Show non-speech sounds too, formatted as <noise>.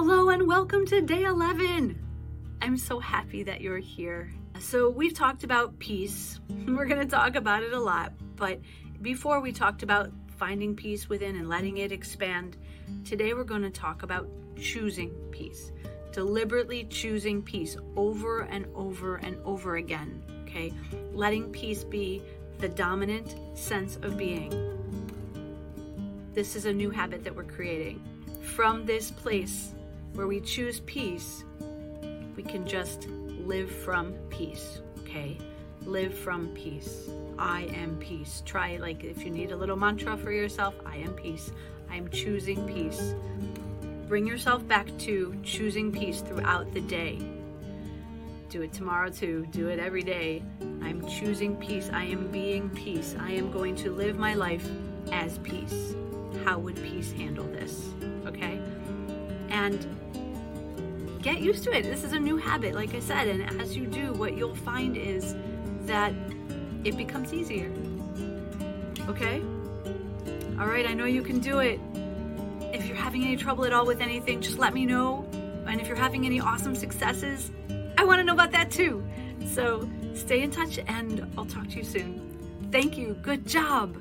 Hello and welcome to day 11. I'm so happy that you're here. So, we've talked about peace. <laughs> We're going to talk about it a lot. But before we talked about finding peace within and letting it expand, today we're going to talk about choosing peace. Deliberately choosing peace over and over and over again. Okay? Letting peace be the dominant sense of being. This is a new habit that we're creating. From this place where we choose peace, we can just live from peace, okay? Live from peace. I am peace. Try, like, if you need a little mantra for yourself, I am peace. I am choosing peace. Bring yourself back to choosing peace throughout the day. Do it tomorrow too. Do it every day. I'm choosing peace. I am being peace. I am going to live my life as peace. How would peace handle this? Okay? And get used to it. This is a new habit, like I said. And as you do, what you'll find is that it becomes easier. Okay? All right, I know you can do it. If you're having any trouble at all with anything, just let me know. And if you're having any awesome successes, I want to know about that too. So stay in touch and I'll talk to you soon. Thank you. Good job.